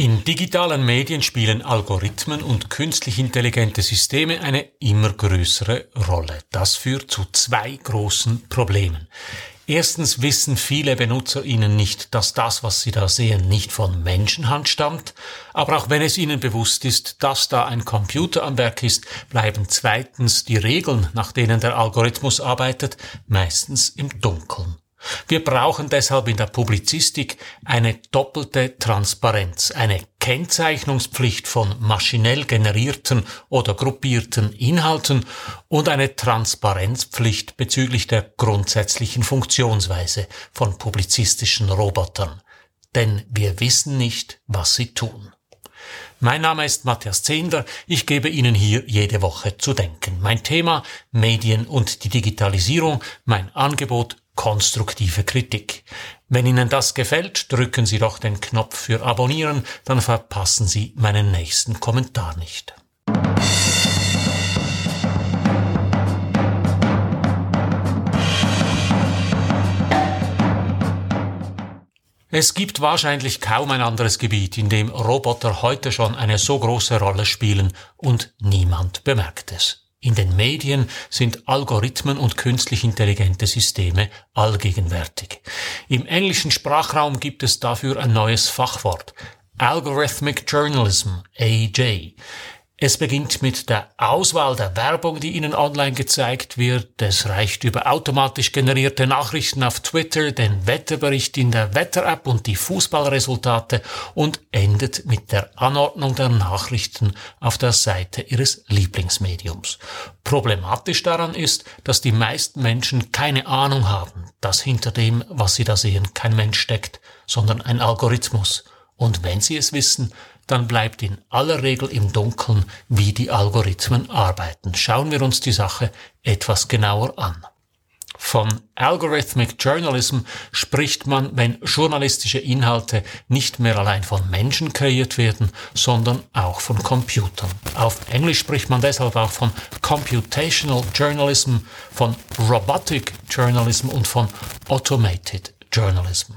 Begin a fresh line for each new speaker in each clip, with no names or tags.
In digitalen Medien spielen Algorithmen und künstlich intelligente Systeme eine immer größere Rolle. Das führt zu zwei großen Problemen. Erstens wissen viele Benutzer ihnen nicht, dass das, was sie da sehen, nicht von Menschenhand stammt. Aber auch wenn es ihnen bewusst ist, dass da ein Computer am Werk ist, bleiben zweitens die Regeln, nach denen der Algorithmus arbeitet, meistens im Dunkeln. Wir brauchen deshalb in der Publizistik eine doppelte Transparenz, eine Kennzeichnungspflicht von maschinell generierten oder gruppierten Inhalten und eine Transparenzpflicht bezüglich der grundsätzlichen Funktionsweise von publizistischen Robotern. Denn wir wissen nicht, was sie tun. Mein Name ist Matthias Zehnder. Ich gebe Ihnen hier jede Woche zu denken. Mein Thema Medien und die Digitalisierung, mein Angebot konstruktive Kritik. Wenn Ihnen das gefällt, drücken Sie doch den Knopf für Abonnieren, dann verpassen Sie meinen nächsten Kommentar nicht. Es gibt wahrscheinlich kaum ein anderes Gebiet, in dem Roboter heute schon eine so große Rolle spielen und niemand bemerkt es. In den Medien sind Algorithmen und künstlich intelligente Systeme allgegenwärtig. Im englischen Sprachraum gibt es dafür ein neues Fachwort. Algorithmic Journalism, AJ. Es beginnt mit der Auswahl der Werbung, die Ihnen online gezeigt wird. Es reicht über automatisch generierte Nachrichten auf Twitter, den Wetterbericht in der Wetter-App und die Fußballresultate und endet mit der Anordnung der Nachrichten auf der Seite Ihres Lieblingsmediums. Problematisch daran ist, dass die meisten Menschen keine Ahnung haben, dass hinter dem, was sie da sehen, kein Mensch steckt, sondern ein Algorithmus. Und wenn sie es wissen, dann bleibt in aller Regel im Dunkeln, wie die Algorithmen arbeiten. Schauen wir uns die Sache etwas genauer an. Von Algorithmic Journalism spricht man, wenn journalistische Inhalte nicht mehr allein von Menschen kreiert werden, sondern auch von Computern. Auf Englisch spricht man deshalb auch von Computational Journalism, von Robotic Journalism und von Automated Journalism.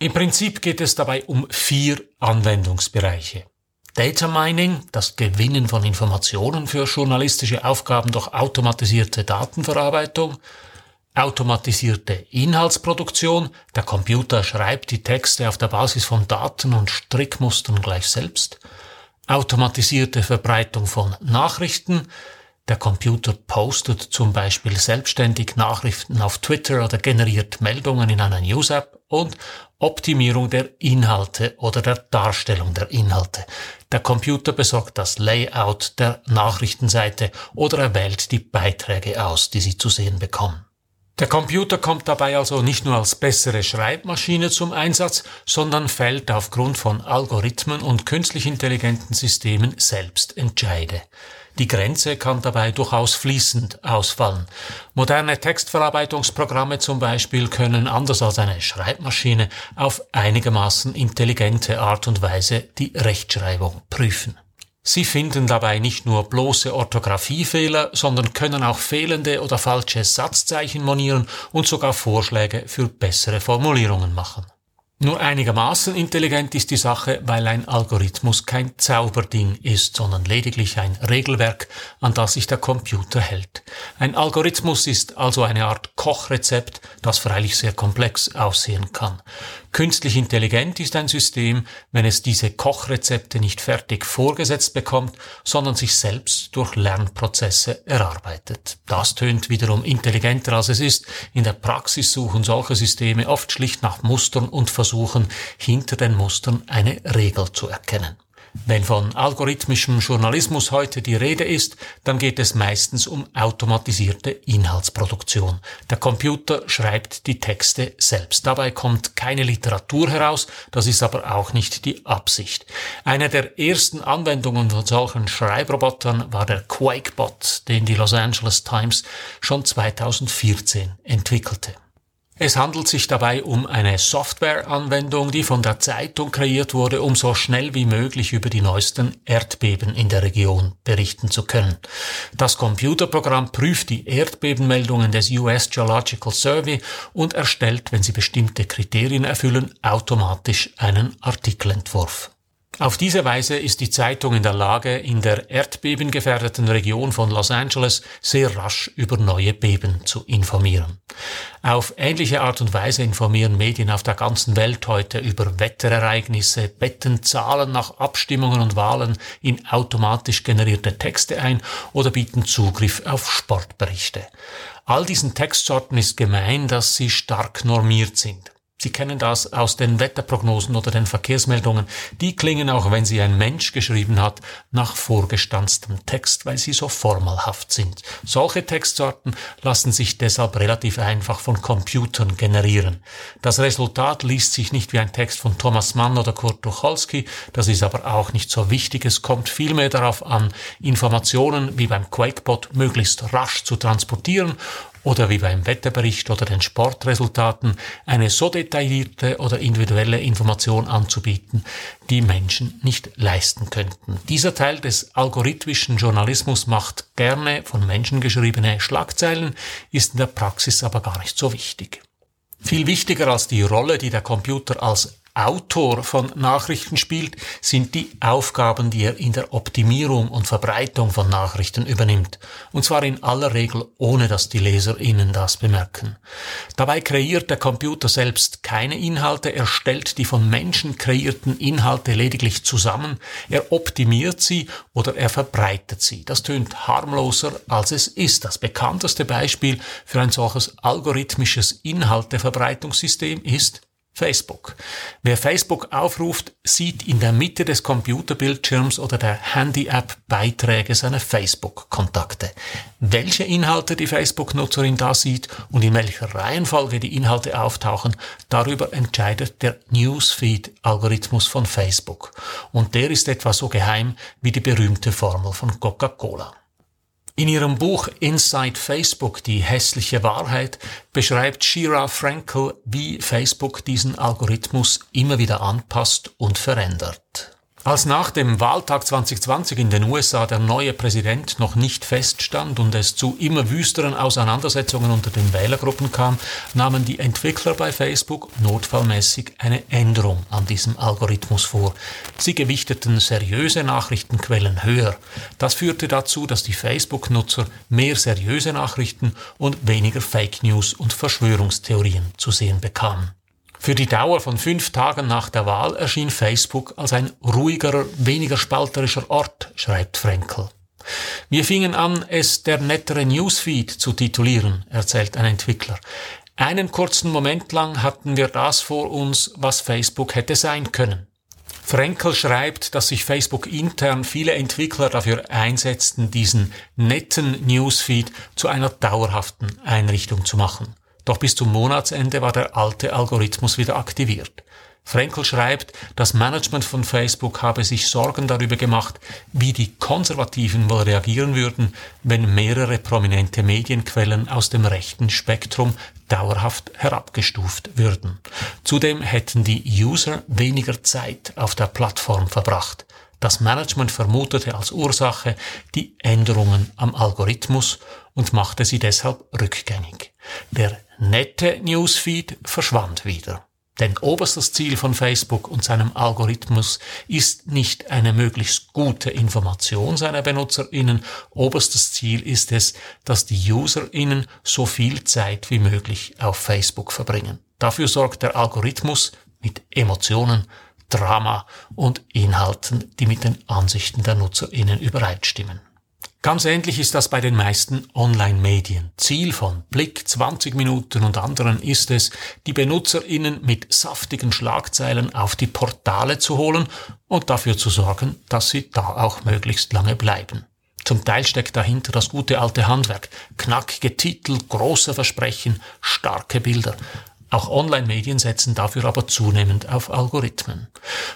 Im Prinzip geht es dabei um vier Anwendungsbereiche. Data Mining, das Gewinnen von Informationen für journalistische Aufgaben durch automatisierte Datenverarbeitung, automatisierte Inhaltsproduktion, der Computer schreibt die Texte auf der Basis von Daten und Strickmustern gleich selbst, automatisierte Verbreitung von Nachrichten, der Computer postet zum Beispiel selbstständig Nachrichten auf Twitter oder generiert Meldungen in einer News-App und Optimierung der Inhalte oder der Darstellung der Inhalte. Der Computer besorgt das Layout der Nachrichtenseite oder er wählt die Beiträge aus, die Sie zu sehen bekommen. Der Computer kommt dabei also nicht nur als bessere Schreibmaschine zum Einsatz, sondern fällt aufgrund von Algorithmen und künstlich intelligenten Systemen selbst Entscheide. Die Grenze kann dabei durchaus fließend ausfallen. Moderne Textverarbeitungsprogramme zum Beispiel können anders als eine Schreibmaschine auf einigermaßen intelligente Art und Weise die Rechtschreibung prüfen. Sie finden dabei nicht nur bloße Orthographiefehler, sondern können auch fehlende oder falsche Satzzeichen monieren und sogar Vorschläge für bessere Formulierungen machen. Nur einigermaßen intelligent ist die Sache, weil ein Algorithmus kein Zauberding ist, sondern lediglich ein Regelwerk, an das sich der Computer hält. Ein Algorithmus ist also eine Art Kochrezept, das freilich sehr komplex aussehen kann. Künstlich intelligent ist ein System, wenn es diese Kochrezepte nicht fertig vorgesetzt bekommt, sondern sich durch Lernprozesse erarbeitet. Das tönt wiederum intelligenter als es ist. In der Praxis suchen solche Systeme oft schlicht nach Mustern und versuchen hinter den Mustern eine Regel zu erkennen. Wenn von algorithmischem Journalismus heute die Rede ist, dann geht es meistens um automatisierte Inhaltsproduktion. Der Computer schreibt die Texte selbst. Dabei kommt keine Literatur heraus, das ist aber auch nicht die Absicht. Eine der ersten Anwendungen von solchen Schreibrobotern war der Quakebot, den die Los Angeles Times schon 2014 entwickelte. Es handelt sich dabei um eine Softwareanwendung, die von der Zeitung kreiert wurde, um so schnell wie möglich über die neuesten Erdbeben in der Region berichten zu können. Das Computerprogramm prüft die Erdbebenmeldungen des US Geological Survey und erstellt, wenn sie bestimmte Kriterien erfüllen, automatisch einen Artikelentwurf. Auf diese Weise ist die Zeitung in der Lage, in der erdbebengefährdeten Region von Los Angeles sehr rasch über neue Beben zu informieren. Auf ähnliche Art und Weise informieren Medien auf der ganzen Welt heute über Wetterereignisse, betten Zahlen nach Abstimmungen und Wahlen in automatisch generierte Texte ein oder bieten Zugriff auf Sportberichte. All diesen Textsorten ist gemein, dass sie stark normiert sind. Sie kennen das aus den Wetterprognosen oder den Verkehrsmeldungen. Die klingen auch, wenn sie ein Mensch geschrieben hat, nach vorgestanztem Text, weil sie so formalhaft sind. Solche Textsorten lassen sich deshalb relativ einfach von Computern generieren. Das Resultat liest sich nicht wie ein Text von Thomas Mann oder Kurt Tucholsky, das ist aber auch nicht so wichtig. Es kommt vielmehr darauf an, Informationen wie beim Quakebot möglichst rasch zu transportieren oder wie beim Wetterbericht oder den Sportresultaten eine so detaillierte oder individuelle Information anzubieten, die Menschen nicht leisten könnten. Dieser Teil des algorithmischen Journalismus macht gerne von Menschen geschriebene Schlagzeilen, ist in der Praxis aber gar nicht so wichtig. Viel wichtiger als die Rolle, die der Computer als Autor von Nachrichten spielt, sind die Aufgaben, die er in der Optimierung und Verbreitung von Nachrichten übernimmt. Und zwar in aller Regel ohne dass die LeserInnen das bemerken. Dabei kreiert der Computer selbst keine Inhalte, er stellt die von Menschen kreierten Inhalte lediglich zusammen, er optimiert sie oder er verbreitet sie. Das tönt harmloser, als es ist. Das bekannteste Beispiel für ein solches algorithmisches Inhalteverbreitungssystem ist Facebook. Wer Facebook aufruft, sieht in der Mitte des Computerbildschirms oder der Handy-App Beiträge seiner Facebook-Kontakte. Welche Inhalte die Facebook-Nutzerin da sieht und in welcher Reihenfolge die Inhalte auftauchen, darüber entscheidet der Newsfeed-Algorithmus von Facebook. Und der ist etwa so geheim wie die berühmte Formel von Coca-Cola. In ihrem Buch Inside Facebook, die hässliche Wahrheit, beschreibt Shira Frankel, wie Facebook diesen Algorithmus immer wieder anpasst und verändert. Als nach dem Wahltag 2020 in den USA der neue Präsident noch nicht feststand und es zu immer wüsteren Auseinandersetzungen unter den Wählergruppen kam, nahmen die Entwickler bei Facebook notfallmäßig eine Änderung an diesem Algorithmus vor. Sie gewichteten seriöse Nachrichtenquellen höher. Das führte dazu, dass die Facebook-Nutzer mehr seriöse Nachrichten und weniger Fake News und Verschwörungstheorien zu sehen bekamen. Für die Dauer von fünf Tagen nach der Wahl erschien Facebook als ein ruhigerer, weniger spalterischer Ort, schreibt Frenkel. Wir fingen an, es der nettere Newsfeed zu titulieren, erzählt ein Entwickler. Einen kurzen Moment lang hatten wir das vor uns, was Facebook hätte sein können. Frenkel schreibt, dass sich Facebook intern viele Entwickler dafür einsetzten, diesen netten Newsfeed zu einer dauerhaften Einrichtung zu machen. Doch bis zum Monatsende war der alte Algorithmus wieder aktiviert. Frenkel schreibt, das Management von Facebook habe sich Sorgen darüber gemacht, wie die Konservativen wohl reagieren würden, wenn mehrere prominente Medienquellen aus dem rechten Spektrum dauerhaft herabgestuft würden. Zudem hätten die User weniger Zeit auf der Plattform verbracht. Das Management vermutete als Ursache die Änderungen am Algorithmus und machte sie deshalb rückgängig. Der nette Newsfeed verschwand wieder. Denn oberstes Ziel von Facebook und seinem Algorithmus ist nicht eine möglichst gute Information seiner BenutzerInnen. Oberstes Ziel ist es, dass die UserInnen so viel Zeit wie möglich auf Facebook verbringen. Dafür sorgt der Algorithmus mit Emotionen, Drama und Inhalten, die mit den Ansichten der NutzerInnen übereinstimmen. Ganz ähnlich ist das bei den meisten Online-Medien. Ziel von Blick, 20 Minuten und anderen ist es, die BenutzerInnen mit saftigen Schlagzeilen auf die Portale zu holen und dafür zu sorgen, dass sie da auch möglichst lange bleiben. Zum Teil steckt dahinter das gute alte Handwerk. Knackige Titel, große Versprechen, starke Bilder. Auch Online-Medien setzen dafür aber zunehmend auf Algorithmen.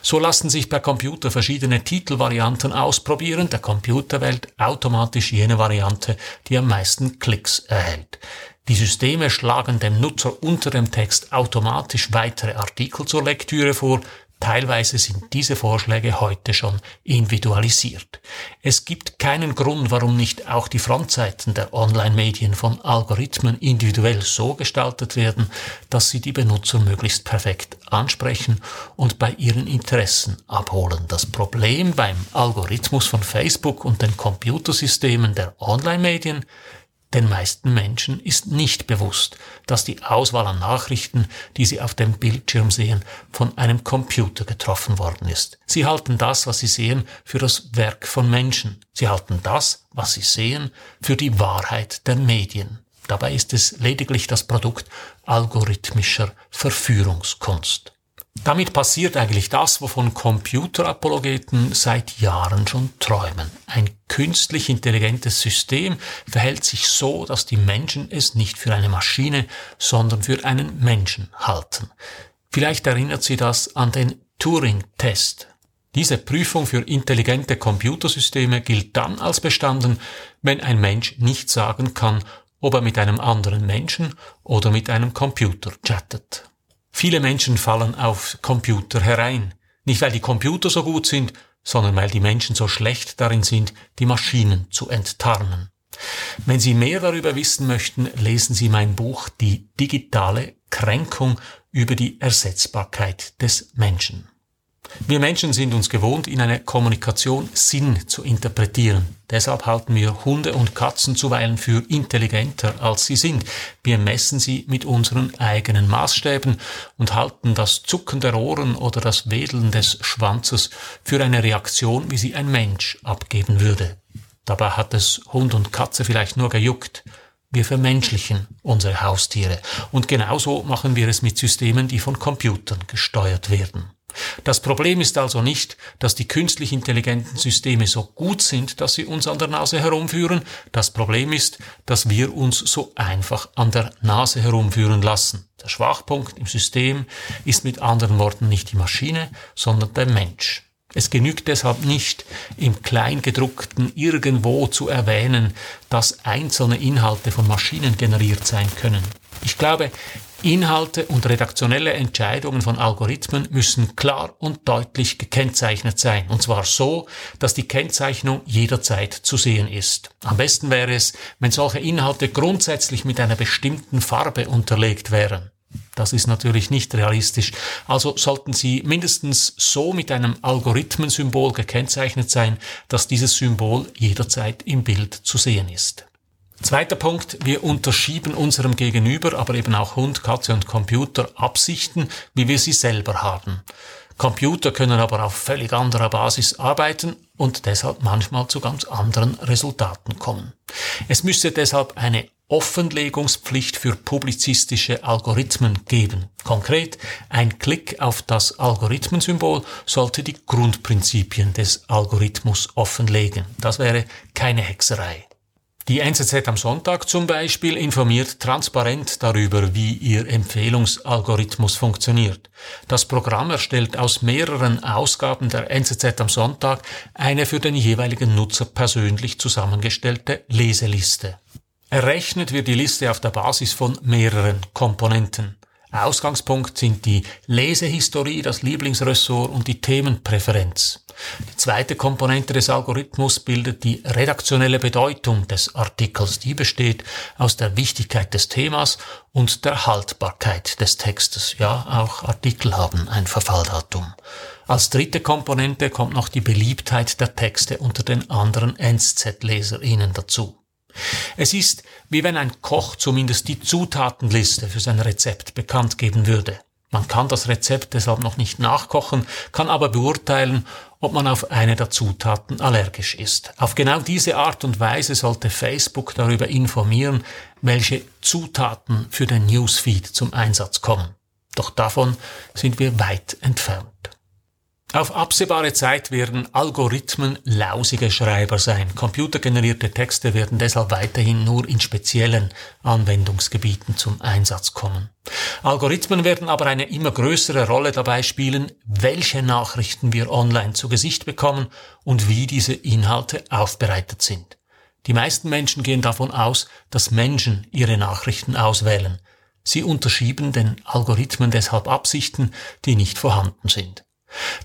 So lassen sich per Computer verschiedene Titelvarianten ausprobieren. Der Computer wählt automatisch jene Variante, die am meisten Klicks erhält. Die Systeme schlagen dem Nutzer unter dem Text automatisch weitere Artikel zur Lektüre vor, Teilweise sind diese Vorschläge heute schon individualisiert. Es gibt keinen Grund, warum nicht auch die Frontseiten der Online-Medien von Algorithmen individuell so gestaltet werden, dass sie die Benutzer möglichst perfekt ansprechen und bei ihren Interessen abholen. Das Problem beim Algorithmus von Facebook und den Computersystemen der Online-Medien den meisten Menschen ist nicht bewusst, dass die Auswahl an Nachrichten, die sie auf dem Bildschirm sehen, von einem Computer getroffen worden ist. Sie halten das, was sie sehen, für das Werk von Menschen. Sie halten das, was sie sehen, für die Wahrheit der Medien. Dabei ist es lediglich das Produkt algorithmischer Verführungskunst. Damit passiert eigentlich das, wovon Computerapologeten seit Jahren schon träumen. Ein künstlich intelligentes System verhält sich so, dass die Menschen es nicht für eine Maschine, sondern für einen Menschen halten. Vielleicht erinnert Sie das an den Turing-Test. Diese Prüfung für intelligente Computersysteme gilt dann als bestanden, wenn ein Mensch nicht sagen kann, ob er mit einem anderen Menschen oder mit einem Computer chattet. Viele Menschen fallen auf Computer herein. Nicht weil die Computer so gut sind, sondern weil die Menschen so schlecht darin sind, die Maschinen zu enttarnen. Wenn Sie mehr darüber wissen möchten, lesen Sie mein Buch Die digitale Kränkung über die Ersetzbarkeit des Menschen. Wir Menschen sind uns gewohnt, in einer Kommunikation Sinn zu interpretieren. Deshalb halten wir Hunde und Katzen zuweilen für intelligenter, als sie sind. Wir messen sie mit unseren eigenen Maßstäben und halten das Zucken der Ohren oder das Wedeln des Schwanzes für eine Reaktion, wie sie ein Mensch abgeben würde. Dabei hat es Hund und Katze vielleicht nur gejuckt. Wir vermenschlichen unsere Haustiere. Und genauso machen wir es mit Systemen, die von Computern gesteuert werden. Das Problem ist also nicht, dass die künstlich intelligenten Systeme so gut sind, dass sie uns an der Nase herumführen. Das Problem ist, dass wir uns so einfach an der Nase herumführen lassen. Der Schwachpunkt im System ist mit anderen Worten nicht die Maschine, sondern der Mensch. Es genügt deshalb nicht, im Kleingedruckten irgendwo zu erwähnen, dass einzelne Inhalte von Maschinen generiert sein können. Ich glaube, Inhalte und redaktionelle Entscheidungen von Algorithmen müssen klar und deutlich gekennzeichnet sein, und zwar so, dass die Kennzeichnung jederzeit zu sehen ist. Am besten wäre es, wenn solche Inhalte grundsätzlich mit einer bestimmten Farbe unterlegt wären. Das ist natürlich nicht realistisch. Also sollten sie mindestens so mit einem Algorithmensymbol gekennzeichnet sein, dass dieses Symbol jederzeit im Bild zu sehen ist. Zweiter Punkt, wir unterschieben unserem Gegenüber, aber eben auch Hund, Katze und Computer Absichten, wie wir sie selber haben. Computer können aber auf völlig anderer Basis arbeiten und deshalb manchmal zu ganz anderen Resultaten kommen. Es müsste deshalb eine Offenlegungspflicht für publizistische Algorithmen geben. Konkret, ein Klick auf das Algorithmensymbol sollte die Grundprinzipien des Algorithmus offenlegen. Das wäre keine Hexerei. Die NZZ am Sonntag zum Beispiel informiert transparent darüber, wie ihr Empfehlungsalgorithmus funktioniert. Das Programm erstellt aus mehreren Ausgaben der NZZ am Sonntag eine für den jeweiligen Nutzer persönlich zusammengestellte Leseliste. Errechnet wird die Liste auf der Basis von mehreren Komponenten. Ausgangspunkt sind die Lesehistorie, das Lieblingsressort und die Themenpräferenz. Die zweite Komponente des Algorithmus bildet die redaktionelle Bedeutung des Artikels. Die besteht aus der Wichtigkeit des Themas und der Haltbarkeit des Textes. Ja, auch Artikel haben ein Verfalldatum. Als dritte Komponente kommt noch die Beliebtheit der Texte unter den anderen NZ-LeserInnen dazu. Es ist, wie wenn ein Koch zumindest die Zutatenliste für sein Rezept bekannt geben würde. Man kann das Rezept deshalb noch nicht nachkochen, kann aber beurteilen, ob man auf eine der Zutaten allergisch ist. Auf genau diese Art und Weise sollte Facebook darüber informieren, welche Zutaten für den Newsfeed zum Einsatz kommen. Doch davon sind wir weit entfernt. Auf absehbare Zeit werden Algorithmen lausige Schreiber sein. Computergenerierte Texte werden deshalb weiterhin nur in speziellen Anwendungsgebieten zum Einsatz kommen. Algorithmen werden aber eine immer größere Rolle dabei spielen, welche Nachrichten wir online zu Gesicht bekommen und wie diese Inhalte aufbereitet sind. Die meisten Menschen gehen davon aus, dass Menschen ihre Nachrichten auswählen. Sie unterschieben den Algorithmen deshalb Absichten, die nicht vorhanden sind.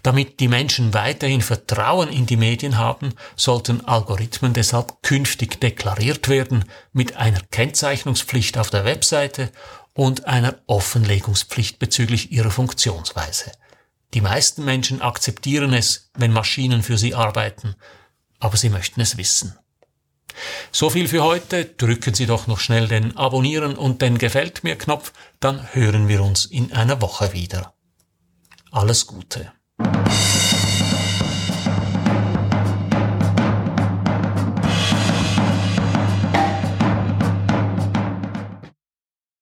Damit die Menschen weiterhin Vertrauen in die Medien haben, sollten Algorithmen deshalb künftig deklariert werden mit einer Kennzeichnungspflicht auf der Webseite und einer Offenlegungspflicht bezüglich ihrer Funktionsweise. Die meisten Menschen akzeptieren es, wenn Maschinen für sie arbeiten, aber sie möchten es wissen. So viel für heute. Drücken Sie doch noch schnell den Abonnieren und den Gefällt mir Knopf, dann hören wir uns in einer Woche wieder. Alles Gute. you